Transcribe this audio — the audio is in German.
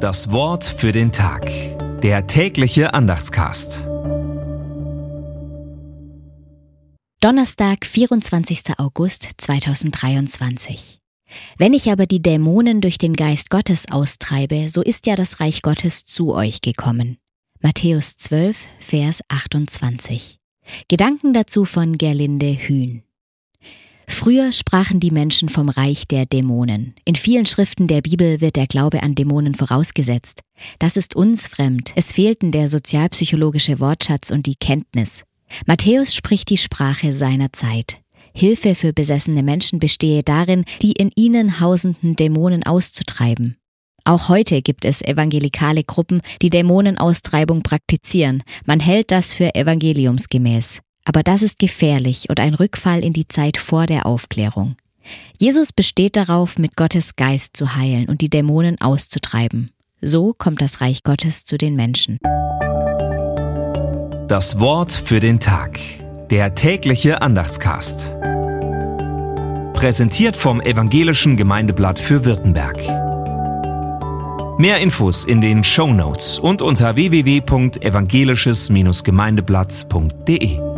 Das Wort für den Tag. Der tägliche Andachtscast. Donnerstag, 24. August 2023. Wenn ich aber die Dämonen durch den Geist Gottes austreibe, so ist ja das Reich Gottes zu euch gekommen. Matthäus 12, Vers 28. Gedanken dazu von Gerlinde Hühn. Früher sprachen die Menschen vom Reich der Dämonen. In vielen Schriften der Bibel wird der Glaube an Dämonen vorausgesetzt. Das ist uns fremd. Es fehlten der sozialpsychologische Wortschatz und die Kenntnis. Matthäus spricht die Sprache seiner Zeit. Hilfe für besessene Menschen bestehe darin, die in ihnen hausenden Dämonen auszutreiben. Auch heute gibt es evangelikale Gruppen, die Dämonenaustreibung praktizieren. Man hält das für evangeliumsgemäß. Aber das ist gefährlich und ein Rückfall in die Zeit vor der Aufklärung. Jesus besteht darauf, mit Gottes Geist zu heilen und die Dämonen auszutreiben. So kommt das Reich Gottes zu den Menschen. Das Wort für den Tag. Der tägliche Andachtscast. Präsentiert vom Evangelischen Gemeindeblatt für Württemberg. Mehr Infos in den Show Notes und unter www.evangelisches-gemeindeblatt.de.